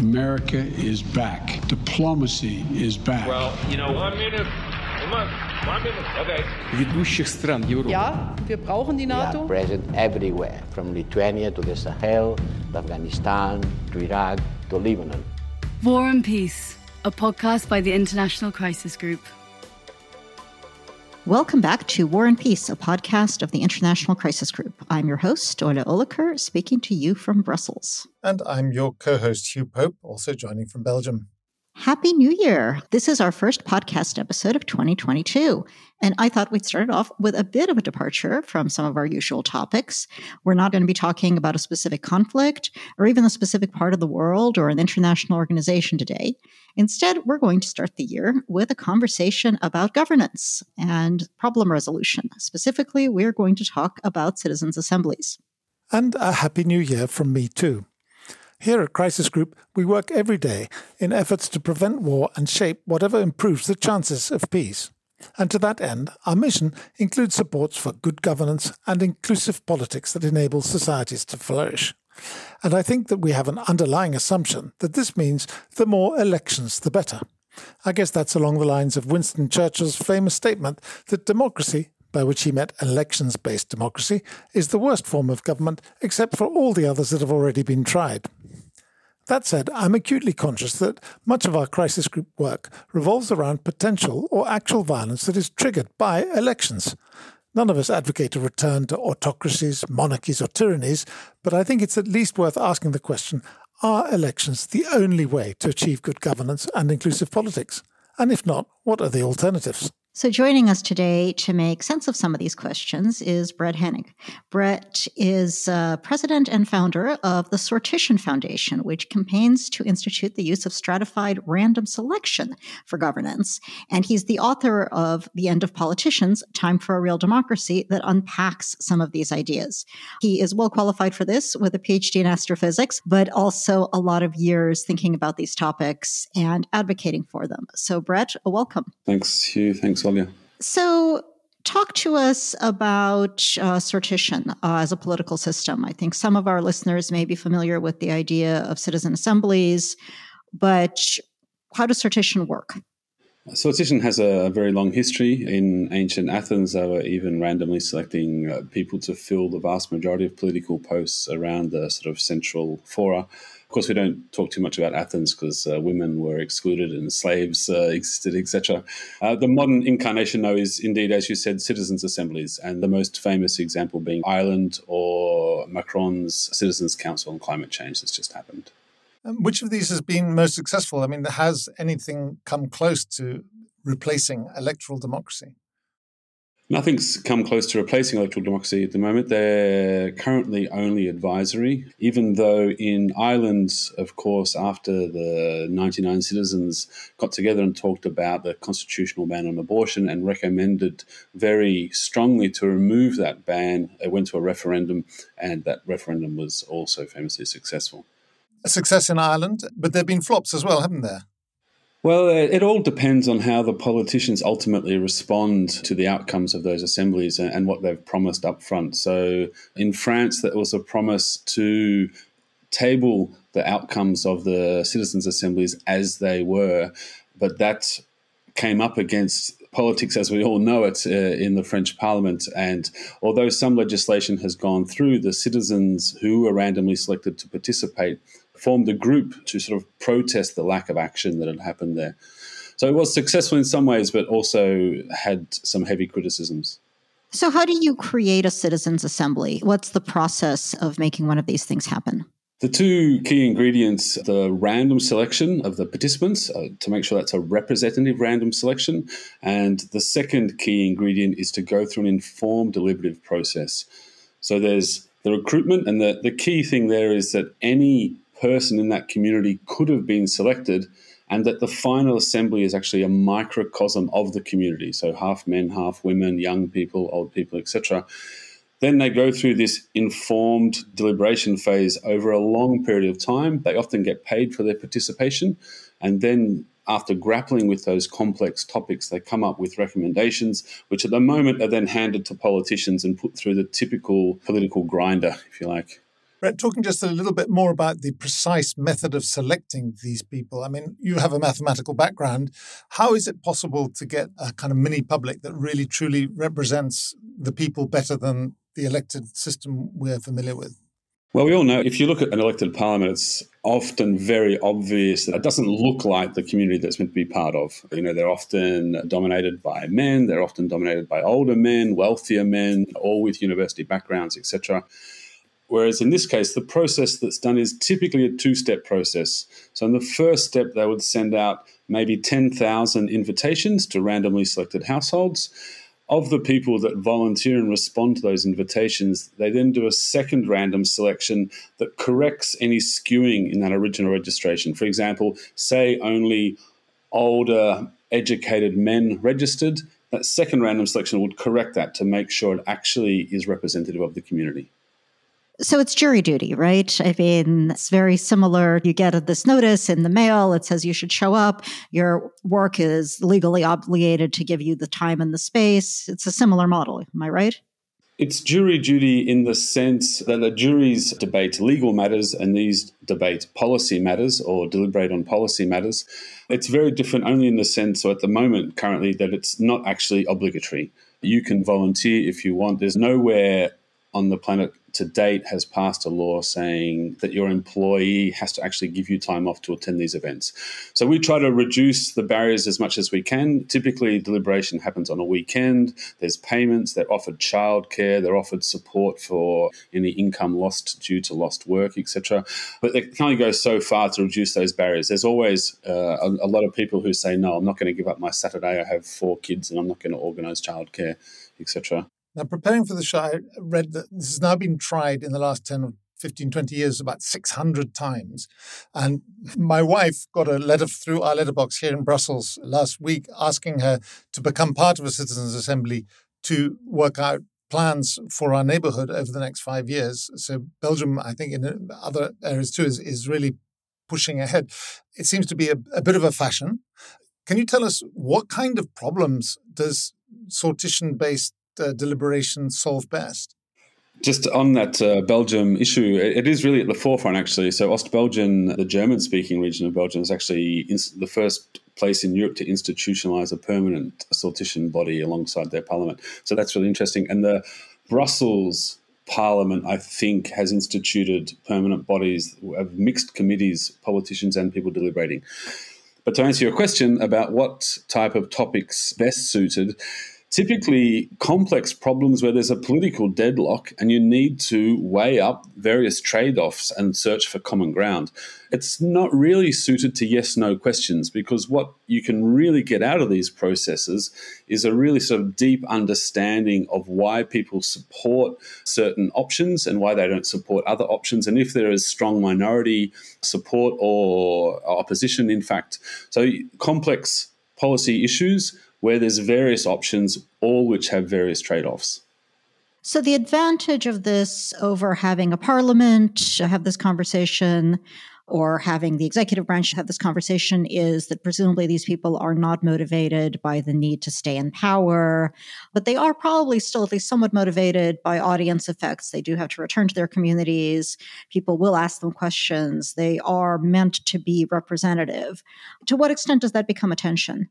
America is back. Diplomacy is back. Well, you know, one minute. One, one minute. Okay. ведущих стран Европы. Ja, wir brauchen die We are NATO. present everywhere, from Lithuania to the Sahel, to Afghanistan, to Iraq, to Lebanon. War and Peace, a podcast by the International Crisis Group. Welcome back to War and Peace, a podcast of the International Crisis Group. I'm your host, Olya Oliker, speaking to you from Brussels. And I'm your co host, Hugh Pope, also joining from Belgium. Happy New Year! This is our first podcast episode of 2022. And I thought we'd start it off with a bit of a departure from some of our usual topics. We're not going to be talking about a specific conflict or even a specific part of the world or an international organization today. Instead, we're going to start the year with a conversation about governance and problem resolution. Specifically, we're going to talk about citizens' assemblies. And a Happy New Year from me, too. Here at Crisis Group, we work every day in efforts to prevent war and shape whatever improves the chances of peace. And to that end, our mission includes supports for good governance and inclusive politics that enable societies to flourish. And I think that we have an underlying assumption that this means the more elections, the better. I guess that's along the lines of Winston Churchill's famous statement that democracy, by which he meant elections based democracy, is the worst form of government except for all the others that have already been tried. That said, I'm acutely conscious that much of our crisis group work revolves around potential or actual violence that is triggered by elections. None of us advocate a return to autocracies, monarchies, or tyrannies, but I think it's at least worth asking the question are elections the only way to achieve good governance and inclusive politics? And if not, what are the alternatives? So, joining us today to make sense of some of these questions is Brett Hennig. Brett is uh, president and founder of the Sortition Foundation, which campaigns to institute the use of stratified random selection for governance. And he's the author of The End of Politicians Time for a Real Democracy that unpacks some of these ideas. He is well qualified for this with a PhD in astrophysics, but also a lot of years thinking about these topics and advocating for them. So, Brett, welcome. Thanks, Hugh. Thanks, Olya. So, talk to us about uh, sortition uh, as a political system. I think some of our listeners may be familiar with the idea of citizen assemblies, but how does sortition work? Sortition has a very long history. In ancient Athens, they were even randomly selecting uh, people to fill the vast majority of political posts around the sort of central fora. Of course, we don't talk too much about Athens because uh, women were excluded and slaves uh, existed, etc. Uh, the modern incarnation, though, is indeed, as you said, citizens' assemblies, and the most famous example being Ireland or Macron's Citizens' Council on Climate Change that's just happened. Um, which of these has been most successful? I mean, has anything come close to replacing electoral democracy? Nothing's come close to replacing electoral democracy at the moment. They're currently only advisory, even though in Ireland, of course, after the 99 citizens got together and talked about the constitutional ban on abortion and recommended very strongly to remove that ban, it went to a referendum, and that referendum was also famously successful. A success in Ireland, but there have been flops as well, haven't there? Well, it all depends on how the politicians ultimately respond to the outcomes of those assemblies and what they've promised up front. So in France, there was a promise to table the outcomes of the citizens' assemblies as they were, but that came up against politics as we all know it uh, in the French parliament. And although some legislation has gone through, the citizens who were randomly selected to participate formed a group to sort of protest the lack of action that had happened there. So it was successful in some ways, but also had some heavy criticisms. So, how do you create a citizens' assembly? What's the process of making one of these things happen? The two key ingredients the random selection of the participants uh, to make sure that's a representative random selection. And the second key ingredient is to go through an informed deliberative process. So there's the recruitment, and the, the key thing there is that any person in that community could have been selected, and that the final assembly is actually a microcosm of the community. So half men, half women, young people, old people, etc. Then they go through this informed deliberation phase over a long period of time. They often get paid for their participation. And then, after grappling with those complex topics, they come up with recommendations, which at the moment are then handed to politicians and put through the typical political grinder, if you like. Brett, talking just a little bit more about the precise method of selecting these people. I mean, you have a mathematical background. How is it possible to get a kind of mini public that really truly represents the people better than the elected system we're familiar with? Well, we all know if you look at an elected parliament, it's often very obvious that it doesn't look like the community that's meant to be part of. You know, they're often dominated by men, they're often dominated by older men, wealthier men, all with university backgrounds, etc. Whereas in this case, the process that's done is typically a two step process. So, in the first step, they would send out maybe 10,000 invitations to randomly selected households of the people that volunteer and respond to those invitations, they then do a second random selection that corrects any skewing in that original registration. For example, say only older, educated men registered, that second random selection would correct that to make sure it actually is representative of the community. So it's jury duty, right? I mean, it's very similar. You get this notice in the mail. It says you should show up. Your work is legally obligated to give you the time and the space. It's a similar model. Am I right? It's jury duty in the sense that the juries debate legal matters and these debate policy matters or deliberate on policy matters. It's very different only in the sense, so at the moment, currently, that it's not actually obligatory. You can volunteer if you want. There's nowhere on the planet to date has passed a law saying that your employee has to actually give you time off to attend these events. So we try to reduce the barriers as much as we can. Typically, deliberation happens on a weekend. There's payments. They're offered childcare. They're offered support for any income lost due to lost work, etc. But they can only go so far to reduce those barriers. There's always uh, a, a lot of people who say, "No, I'm not going to give up my Saturday. I have four kids, and I'm not going to organise childcare, etc." Now, preparing for the show, I read that this has now been tried in the last 10 or 15, 20 years about 600 times. And my wife got a letter through our letterbox here in Brussels last week asking her to become part of a citizens' assembly to work out plans for our neighborhood over the next five years. So Belgium, I think in other areas too, is, is really pushing ahead. It seems to be a, a bit of a fashion. Can you tell us what kind of problems does sortition based uh, deliberation solve best? Just on that uh, Belgium issue, it is really at the forefront, actually. So, Ostbelgien, the German speaking region of Belgium, is actually the first place in Europe to institutionalize a permanent sortition body alongside their parliament. So, that's really interesting. And the Brussels Parliament, I think, has instituted permanent bodies of mixed committees, politicians, and people deliberating. But to answer your question about what type of topics best suited, typically complex problems where there's a political deadlock and you need to weigh up various trade offs and search for common ground. It's not really suited to yes no questions because what you can really get out of these processes is a really sort of deep understanding of why people support certain options and why they don't support other options, and if there is strong minority support or opposition, in fact. So, complex policy issues where there's various options, all which have various trade offs. So, the advantage of this over having a parliament have this conversation or having the executive branch have this conversation is that presumably these people are not motivated by the need to stay in power, but they are probably still at least somewhat motivated by audience effects. They do have to return to their communities. People will ask them questions. They are meant to be representative. To what extent does that become a tension?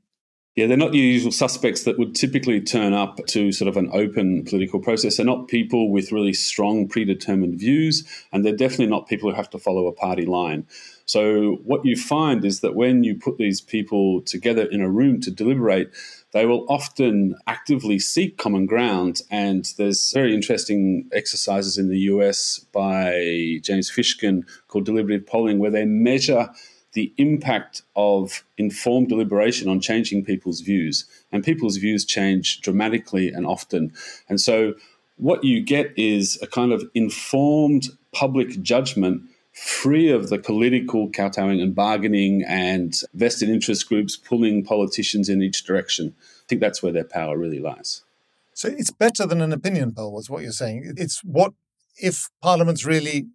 Yeah, they're not the usual suspects that would typically turn up to sort of an open political process. They're not people with really strong predetermined views, and they're definitely not people who have to follow a party line. So, what you find is that when you put these people together in a room to deliberate, they will often actively seek common ground. And there's very interesting exercises in the US by James Fishkin called deliberative polling, where they measure the impact of informed deliberation on changing people's views. And people's views change dramatically and often. And so, what you get is a kind of informed public judgment free of the political kowtowing and bargaining and vested interest groups pulling politicians in each direction. I think that's where their power really lies. So it's better than an opinion poll, was what you're saying. It's what if parliaments really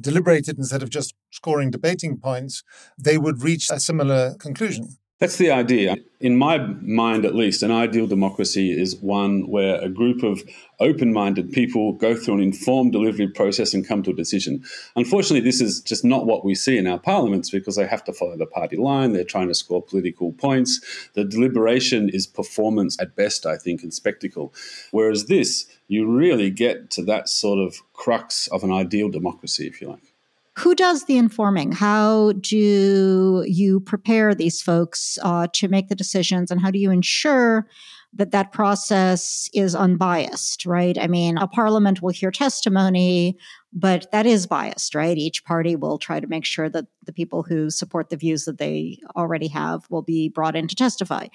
deliberated instead of just scoring debating points, they would reach a similar conclusion. That's the idea. In my mind, at least, an ideal democracy is one where a group of open minded people go through an informed delivery process and come to a decision. Unfortunately, this is just not what we see in our parliaments because they have to follow the party line. They're trying to score political points. The deliberation is performance at best, I think, and spectacle. Whereas this, you really get to that sort of crux of an ideal democracy, if you like. Who does the informing? How do you prepare these folks uh, to make the decisions, and how do you ensure that that process is unbiased? Right? I mean, a parliament will hear testimony, but that is biased, right? Each party will try to make sure that the people who support the views that they already have will be brought in to testify.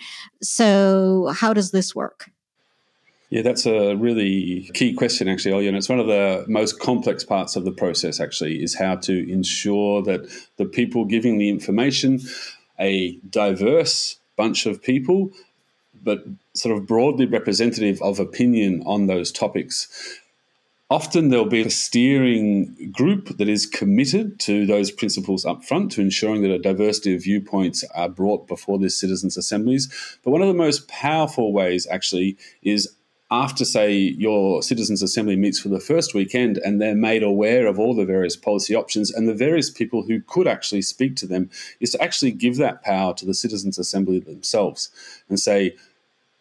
So, how does this work? Yeah, that's a really key question, actually, Ollie. And it's one of the most complex parts of the process, actually, is how to ensure that the people giving the information, a diverse bunch of people, but sort of broadly representative of opinion on those topics. Often there'll be a steering group that is committed to those principles up front to ensuring that a diversity of viewpoints are brought before these citizens' assemblies. But one of the most powerful ways, actually, is after, say, your Citizens Assembly meets for the first weekend and they're made aware of all the various policy options and the various people who could actually speak to them, is to actually give that power to the Citizens Assembly themselves and say,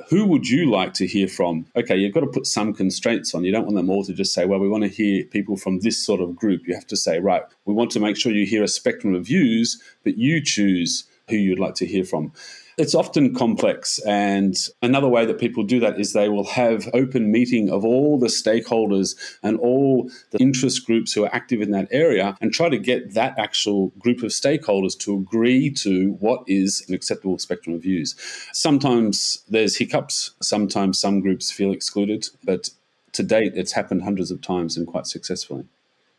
who would you like to hear from? Okay, you've got to put some constraints on. You don't want them all to just say, well, we want to hear people from this sort of group. You have to say, right, we want to make sure you hear a spectrum of views, but you choose who you'd like to hear from. It's often complex. And another way that people do that is they will have open meeting of all the stakeholders and all the interest groups who are active in that area and try to get that actual group of stakeholders to agree to what is an acceptable spectrum of views. Sometimes there's hiccups, sometimes some groups feel excluded, but to date, it's happened hundreds of times and quite successfully.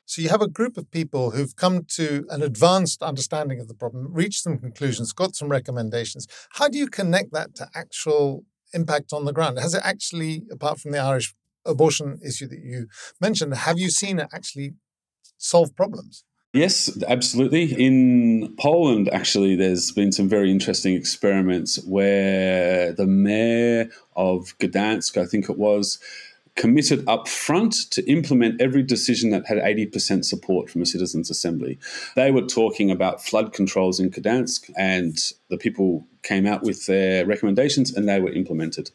So you have a group of people who've come to an advanced understanding of the problem, reached some conclusions, got some recommendations. How do you connect that to actual impact on the ground? Has it actually, apart from the Irish abortion issue that you mentioned, have you seen it actually solve problems? Yes, absolutely. In Poland, actually, there's been some very interesting experiments where the mayor of Gdansk, I think it was, committed up front to implement every decision that had 80% support from a citizens' assembly. They were talking about flood controls in Gdansk, and the people came out with their recommendations and they were implemented.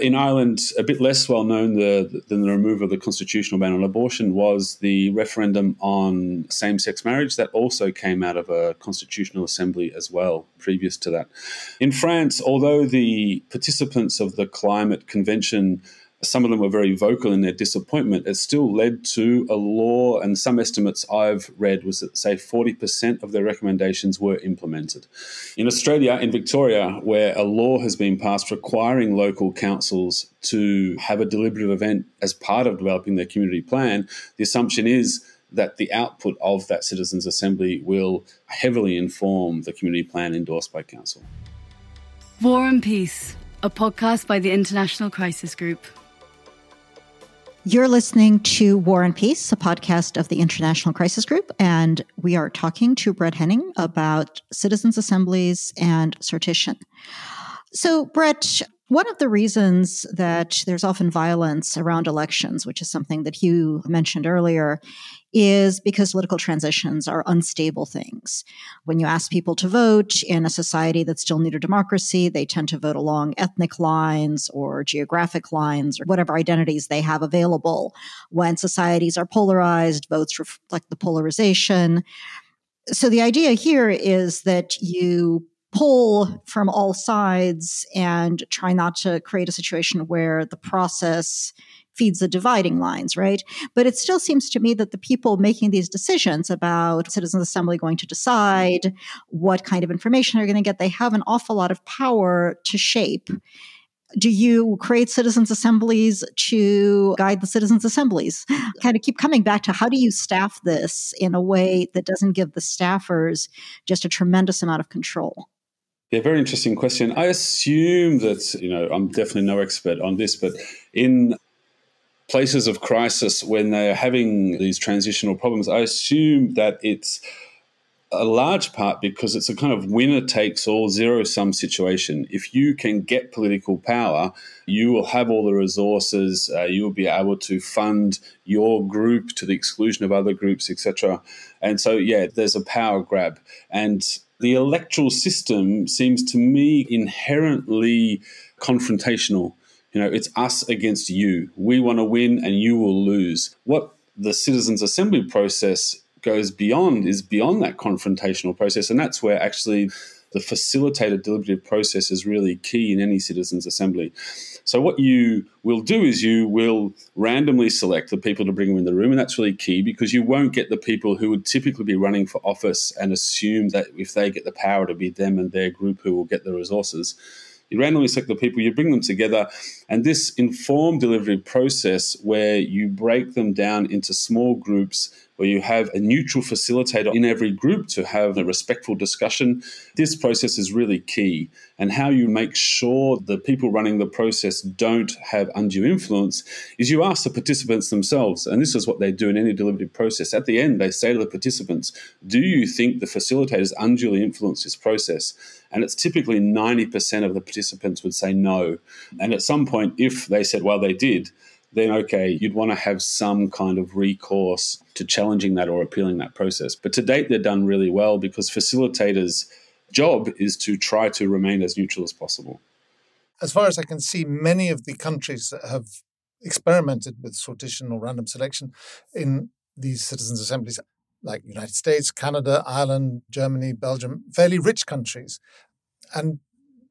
In Ireland, a bit less well known the, than the removal of the constitutional ban on abortion was the referendum on same sex marriage that also came out of a constitutional assembly as well, previous to that. In France, although the participants of the climate convention some of them were very vocal in their disappointment. It still led to a law, and some estimates I've read was that, say, 40% of their recommendations were implemented. In Australia, in Victoria, where a law has been passed requiring local councils to have a deliberative event as part of developing their community plan, the assumption is that the output of that citizens' assembly will heavily inform the community plan endorsed by council. War and Peace, a podcast by the International Crisis Group. You're listening to War and Peace, a podcast of the International Crisis Group, and we are talking to Brett Hennig about citizens' assemblies and sortition. So, Brett, one of the reasons that there's often violence around elections, which is something that Hugh mentioned earlier, is because political transitions are unstable things. When you ask people to vote in a society that's still new to democracy, they tend to vote along ethnic lines or geographic lines or whatever identities they have available. When societies are polarized, votes reflect the polarization. So the idea here is that you pull from all sides and try not to create a situation where the process feeds the dividing lines, right? But it still seems to me that the people making these decisions about citizens assembly going to decide what kind of information they're going to get, they have an awful lot of power to shape. Do you create citizens assemblies to guide the citizens assemblies? kind of keep coming back to how do you staff this in a way that doesn't give the staffers just a tremendous amount of control? Yeah, very interesting question. I assume that, you know, I'm definitely no expert on this, but in places of crisis when they're having these transitional problems, I assume that it's a large part because it's a kind of winner takes all zero sum situation. If you can get political power, you will have all the resources, uh, you will be able to fund your group to the exclusion of other groups, etc. And so, yeah, there's a power grab. And the electoral system seems to me inherently confrontational. You know, it's us against you. We want to win and you will lose. What the citizens' assembly process goes beyond is beyond that confrontational process. And that's where actually the facilitated deliberative process is really key in any citizens' assembly. So, what you will do is you will randomly select the people to bring them in the room, and that's really key because you won't get the people who would typically be running for office and assume that if they get the power to be them and their group who will get the resources. You randomly select the people, you bring them together, and this informed deliberative process where you break them down into small groups where you have a neutral facilitator in every group to have a respectful discussion. This process is really key. And how you make sure the people running the process don't have undue influence is you ask the participants themselves. And this is what they do in any deliberative process. At the end, they say to the participants, Do you think the facilitators unduly influence this process? And it's typically 90% of the participants would say no. And at some point, if they said, Well, they did, then okay, you'd want to have some kind of recourse to challenging that or appealing that process. But to date, they're done really well because facilitators' job is to try to remain as neutral as possible. As far as I can see, many of the countries that have experimented with sortition or random selection in these citizens' assemblies, like United States, Canada, Ireland, Germany, Belgium, fairly rich countries, and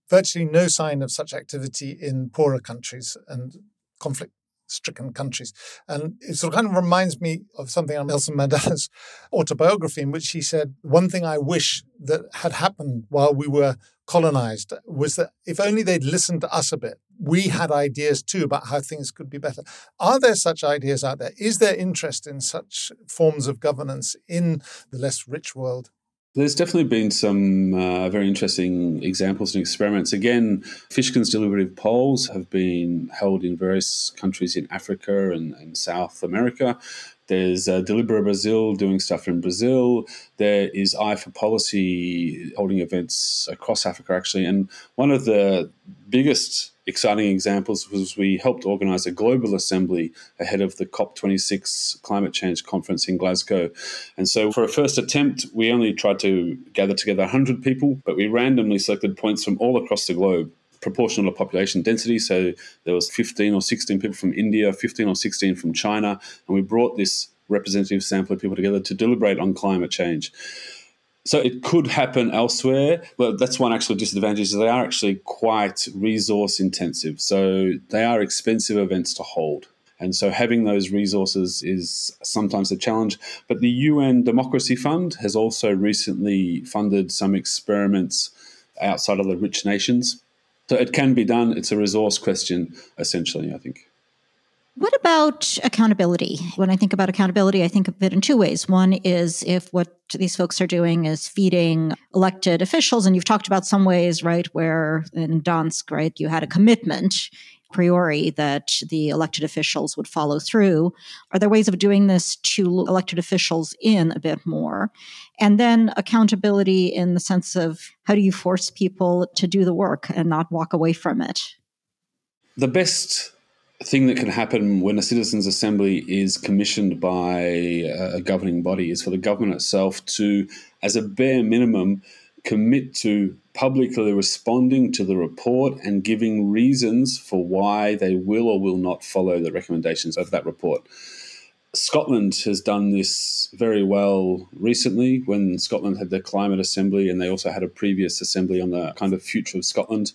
virtually no sign of such activity in poorer countries and conflict stricken countries. And it sort of kind of reminds me of something on Nelson Mandela's autobiography, in which he said, One thing I wish that had happened while we were colonized was that if only they'd listened to us a bit, we had ideas too about how things could be better. Are there such ideas out there? Is there interest in such forms of governance in the less rich world? There's definitely been some uh, very interesting examples and experiments. Again, Fishkin's deliberative polls have been held in various countries in Africa and, and South America. There's uh, Delibera Brasil doing stuff in Brazil. There is Eye for Policy holding events across Africa, actually. And one of the biggest exciting examples was we helped organize a global assembly ahead of the COP26 climate change conference in Glasgow. And so for a first attempt, we only tried to gather together 100 people, but we randomly selected points from all across the globe proportional to population density. So there was 15 or 16 people from India, 15 or 16 from China, and we brought this representative sample of people together to deliberate on climate change. So it could happen elsewhere. Well, that's one actual disadvantage. Is they are actually quite resource intensive. So they are expensive events to hold. And so having those resources is sometimes a challenge. But the UN Democracy Fund has also recently funded some experiments outside of the rich nations. So it can be done. It's a resource question, essentially, I think. What about accountability? When I think about accountability, I think of it in two ways. One is if what these folks are doing is feeding elected officials, and you've talked about some ways, right, where in Gdansk, right, you had a commitment priori that the elected officials would follow through. Are there ways of doing this to elected officials in a bit more? And then accountability in the sense of how do you force people to do the work and not walk away from it? The best thing that can happen when a citizens' assembly is commissioned by a governing body is for the government itself to, as a bare minimum, commit to publicly responding to the report and giving reasons for why they will or will not follow the recommendations of that report. Scotland has done this very well recently when Scotland had their climate assembly and they also had a previous assembly on the kind of future of Scotland.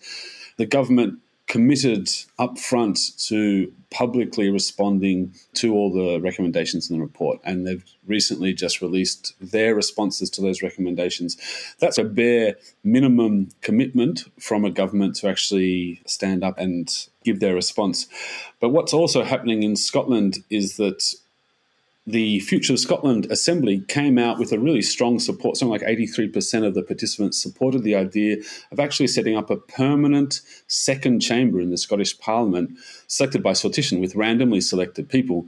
The government committed upfront to publicly responding to all the recommendations in the report. And they've recently just released their responses to those recommendations. That's a bare minimum commitment from a government to actually stand up and give their response. But what's also happening in Scotland is that the Future of Scotland Assembly came out with a really strong support. Something like 83% of the participants supported the idea of actually setting up a permanent second chamber in the Scottish Parliament, selected by sortition with randomly selected people.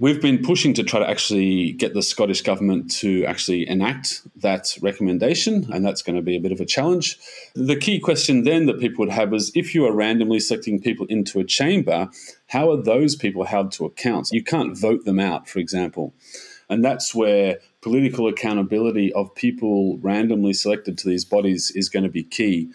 We've been pushing to try to actually get the Scottish Government to actually enact that recommendation, and that's going to be a bit of a challenge. The key question then that people would have is if you are randomly selecting people into a chamber, how are those people held to account? You can't vote them out, for example. And that's where political accountability of people randomly selected to these bodies is going to be key.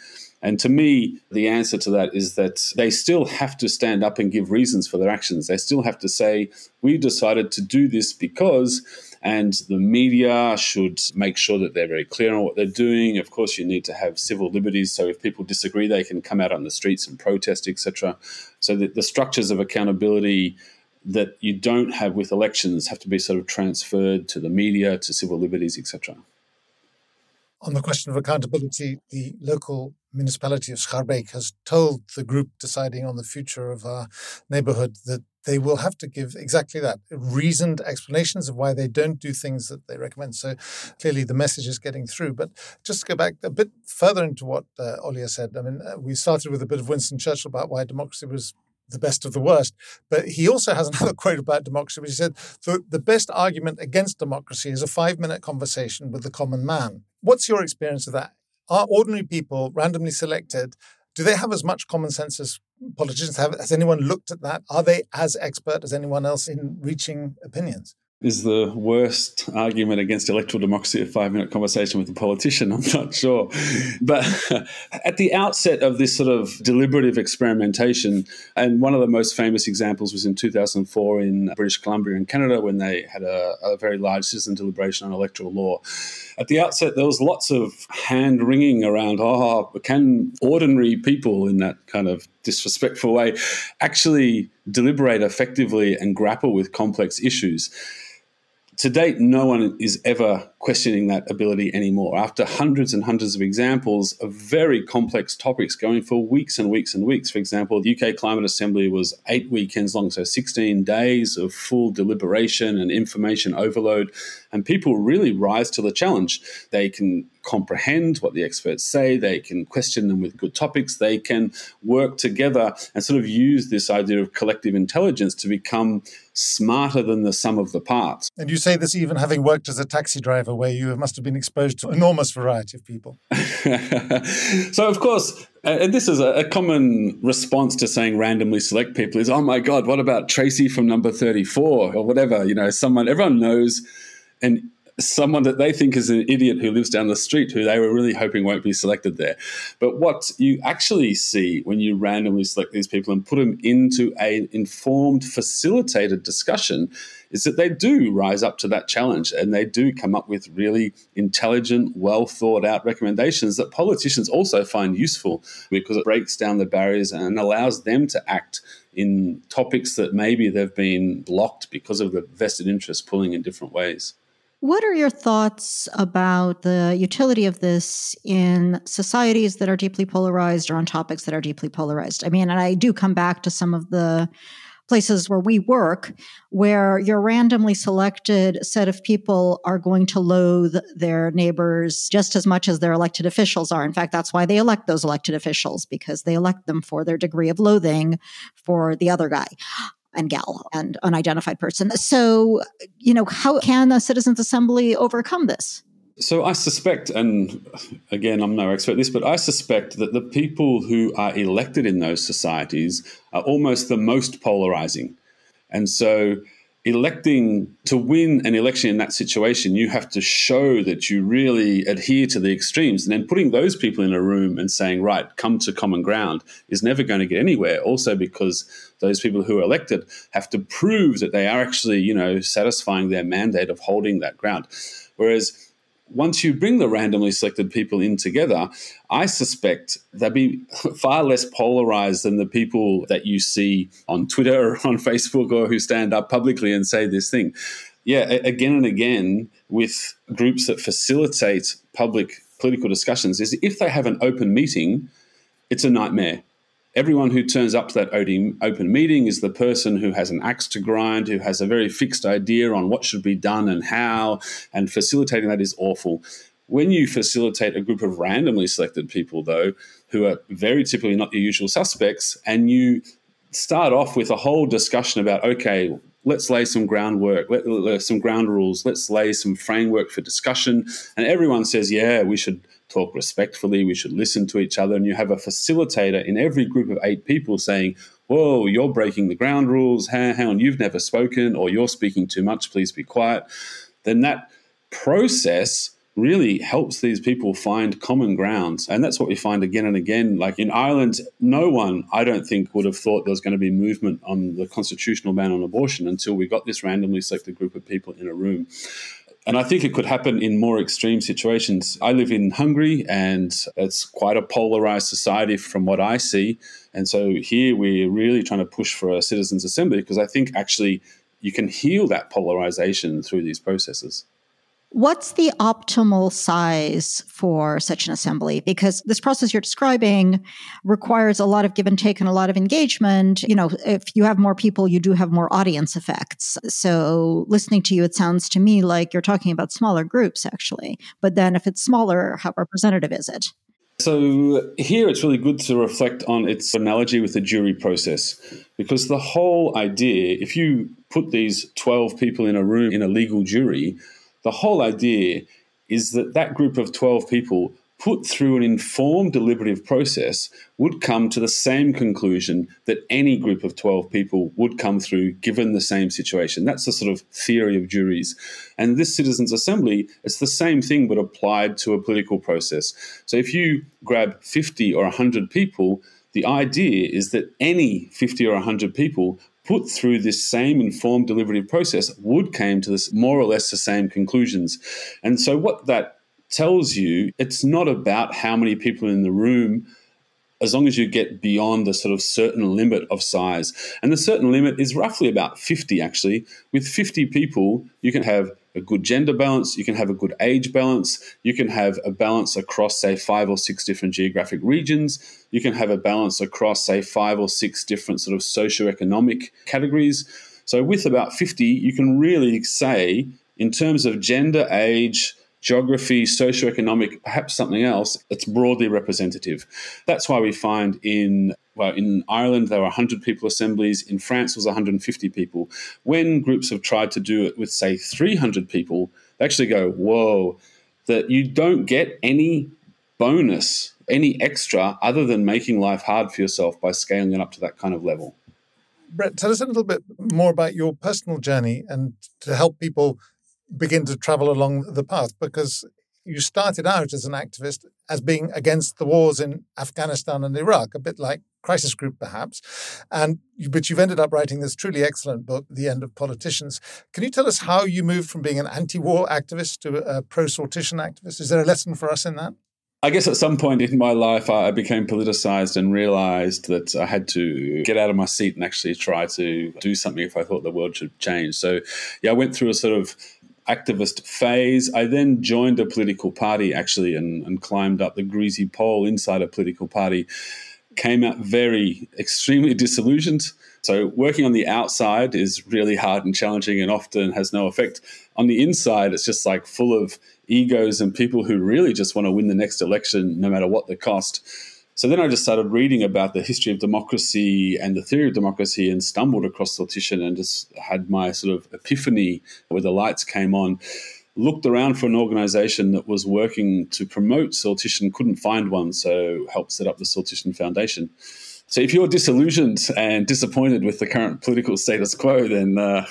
And to me, the answer to that is that they still have to stand up and give reasons for their actions. They still have to say, we decided to do this because, and the media should make sure that they're very clear on what they're doing. Of course, you need to have civil liberties. So if people disagree, they can come out on the streets and protest, etc. So the, the structures of accountability that you don't have with elections have to be sort of transferred to the media, to civil liberties, etc. On the question of accountability, the local municipality of Schaerbeek has told the group deciding on the future of our neighborhood that they will have to give exactly that reasoned explanations of why they don't do things that they recommend. So clearly the message is getting through. But just to go back a bit further into what uh, Olia said, I mean, uh, we started with a bit of Winston Churchill about why democracy was the best of the worst. But he also has another quote about democracy, which he said, the, the best argument against democracy is a five minute conversation with the common man. What's your experience of that? Are ordinary people randomly selected? Do they have as much common sense as politicians have? Has anyone looked at that? Are they as expert as anyone else in reaching opinions? Is the worst argument against electoral democracy a five minute conversation with a politician? I'm not sure. But at the outset of this sort of deliberative experimentation, and one of the most famous examples was in 2004 in British Columbia in Canada when they had a, a very large citizen deliberation on electoral law. At the outset, there was lots of hand wringing around, oh, can ordinary people in that kind of disrespectful way actually deliberate effectively and grapple with complex issues? To date, no one is ever questioning that ability anymore. After hundreds and hundreds of examples of very complex topics going for weeks and weeks and weeks. For example, the UK Climate Assembly was eight weekends long, so 16 days of full deliberation and information overload. And people really rise to the challenge. They can comprehend what the experts say, they can question them with good topics, they can work together and sort of use this idea of collective intelligence to become smarter than the sum of the parts. And you say this even having worked as a taxi driver, where you must have been exposed to enormous variety of people. so, of course, uh, and this is a, common response to saying randomly select people is, oh my God, what about Tracy from number 34 or whatever? You know, someone, everyone knows. And someone that they think is an idiot who lives down the street who they were really hoping won't be selected there. But what you actually see when you randomly select these people and put them into an informed, facilitated discussion is that they do rise up to that challenge and they do come up with really intelligent, well thought out recommendations that politicians also find useful because it breaks down the barriers and allows them to act in topics that maybe they've been blocked because of the vested interest pulling in different ways. What are your thoughts about the utility of this in societies that are deeply polarized or on topics that are deeply polarized? I mean, and I do come back to some of the places where we work where your randomly selected set of people are going to loathe their neighbors just as much as their elected officials are. In fact, that's why they elect those elected officials because they elect them for their degree of loathing for the other guy and gal and unidentified person. So, you know, how can a citizens assembly overcome this? So I suspect, and again, I'm no expert at this, but I suspect that the people who are elected in those societies are almost the most polarizing. And so electing to win an election in that situation, you have to show that you really adhere to the extremes. And then putting those people in a room and saying, right, come to common ground is never going to get anywhere. Also, because those people who are elected have to prove that they are actually, you know, satisfying their mandate of holding that ground. Whereas once you bring the randomly selected people in together, I suspect they'll be far less polarized than the people that you see on Twitter or on Facebook or who stand up publicly and say this thing. Yeah, again and again with groups that facilitate public political discussions is if they have an open meeting, it's a nightmare everyone who turns up to that open meeting is the person who has an axe to grind, who has a very fixed idea on what should be done and how, and facilitating that is awful. When you facilitate a group of randomly selected people, though, who are very typically not your usual suspects, and you start off with a whole discussion about, okay, let's lay some groundwork, let, let, some ground rules, let's lay some framework for discussion. And everyone says, yeah, we should talk respectfully, we should listen to each other. And you have a facilitator in every group of eight people saying, whoa, you're breaking the ground rules, hang on, you've never spoken, or you're speaking too much, please be quiet. Then that process really helps these people find common grounds. And that's what we find again and again. Like in Ireland, no one, I don't think, would have thought there was going to be movement on the constitutional ban on abortion until we got this randomly selected group of people in a room. And I think it could happen in more extreme situations. I live in Hungary and it's quite a polarized society from what I see. And so here we're really trying to push for a citizens' assembly because I think actually you can heal that polarization through these processes. What's the optimal size for such an assembly? Because this process you're describing requires a lot of give and take and a lot of engagement. You know, if you have more people, you do have more audience effects. So listening to you, it sounds to me like you're talking about smaller groups, actually. But then if it's smaller, how representative is it? So here it's really good to reflect on its analogy with the jury process because the whole idea, if you put these 12 people in a room in a legal jury, the whole idea is that that group of 12 people put through an informed deliberative process would come to the same conclusion that any group of 12 people would come through given the same situation. That's the sort of theory of juries. And this citizens' assembly, it's the same thing but applied to a political process. So if you grab 50 or 100 people, the idea is that any 50 or 100 people put through this same informed deliberative process would came to this more or less the same conclusions. And so what that tells you, it's not about how many people in the room as long as you get beyond the sort of certain limit of size. And the certain limit is roughly about 50 actually. With 50 people, you can have a good gender balance, you can have a good age balance, you can have a balance across, say, five or six different geographic regions, you can have a balance across, say, five or six different sort of socioeconomic categories. So, with about 50, you can really say, in terms of gender, age, geography, socioeconomic, perhaps something else, it's broadly representative. That's why we find in well, in Ireland, there were 100 people assemblies. In France, was 150 people. When groups have tried to do it with, say, 300 people, they actually go, whoa, that you don't get any bonus, any extra, other than making life hard for yourself by scaling it up to that kind of level. Brett, tell us a little bit more about your personal journey and to help people begin to travel along the path because you started out as an activist as being against the wars in Afghanistan and Iraq, a bit like Crisis Group, perhaps. And but you've ended up writing this truly excellent book, The End of Politicians. Can you tell us how you moved from being an anti-war activist to a pro-sortition activist? Is there a lesson for us in that? I guess at some point in my life, I became politicized and realized that I had to get out of my seat and actually try to do something if I thought the world should change. So, yeah, I went through a sort of activist phase. I then joined a political party actually and, and climbed up the greasy pole inside a political party. Came out very extremely disillusioned. So working on the outside is really hard and challenging and often has no effect. On the inside, it's just like full of egos and people who really just want to win the next election no matter what the cost. So then I just started reading about the history of democracy and the theory of democracy and stumbled across Sortition and just had my sort of epiphany where the lights came on. Looked around for an organization that was working to promote Sortition, couldn't find one, so helped set up the Sortition Foundation. So if you're disillusioned and disappointed with the current political status quo, then uh,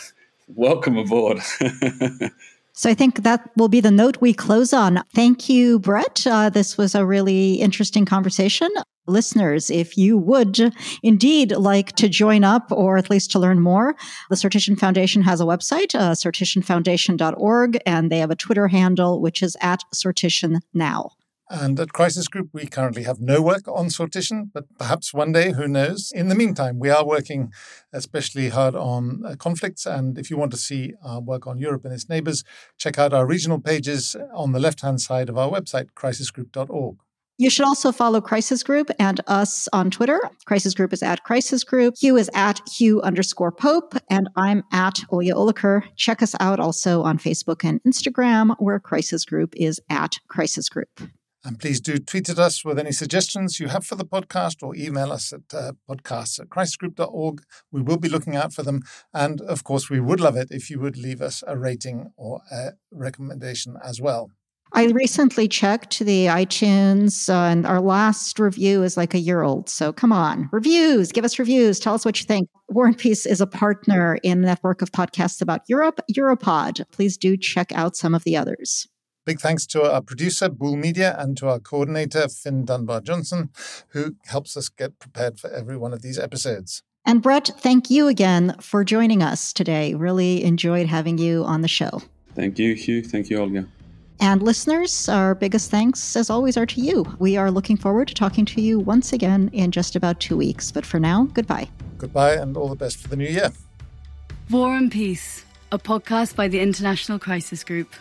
welcome aboard. So I think that will be the note we close on. Thank you, Brett. Uh, this was a really interesting conversation. Listeners, if you would indeed like to join up or at least to learn more, the Sortition Foundation has a website, uh, sortitionfoundation.org, and they have a Twitter handle, which is at Sortition Now. And at Crisis Group, we currently have no work on sortition, but perhaps one day, who knows? In the meantime, we are working especially hard on uh, conflicts. And if you want to see our work on Europe and its neighbors, check out our regional pages on the left hand side of our website, crisisgroup.org. You should also follow Crisis Group and us on Twitter. Crisis Group is at Crisis Group. Hugh is at Hugh underscore Pope, and I'm at Olya Oliker. Check us out also on Facebook and Instagram, where Crisis Group is at Crisis Group. And please do tweet at us with any suggestions you have for the podcast or email us at uh, podcasts at crisisgroup.org. We will be looking out for them. And of course, we would love it if you would leave us a rating or a recommendation as well. I recently checked the iTunes, uh, and our last review is like a year old. So come on, reviews, give us reviews, tell us what you think. War and Peace is a partner in a network of podcasts about Europe, Europod. Please do check out some of the others. Big thanks to our producer, Bull Media, and to our coordinator, Finn Dunbar Johnson, who helps us get prepared for every one of these episodes. And Brett, thank you again for joining us today. Really enjoyed having you on the show. Thank you, Hugh. Thank you, Olga. And listeners, our biggest thanks, as always, are to you. We are looking forward to talking to you once again in just about two weeks. But for now, goodbye. Goodbye, and all the best for the new year. War and Peace, a podcast by the International Crisis Group.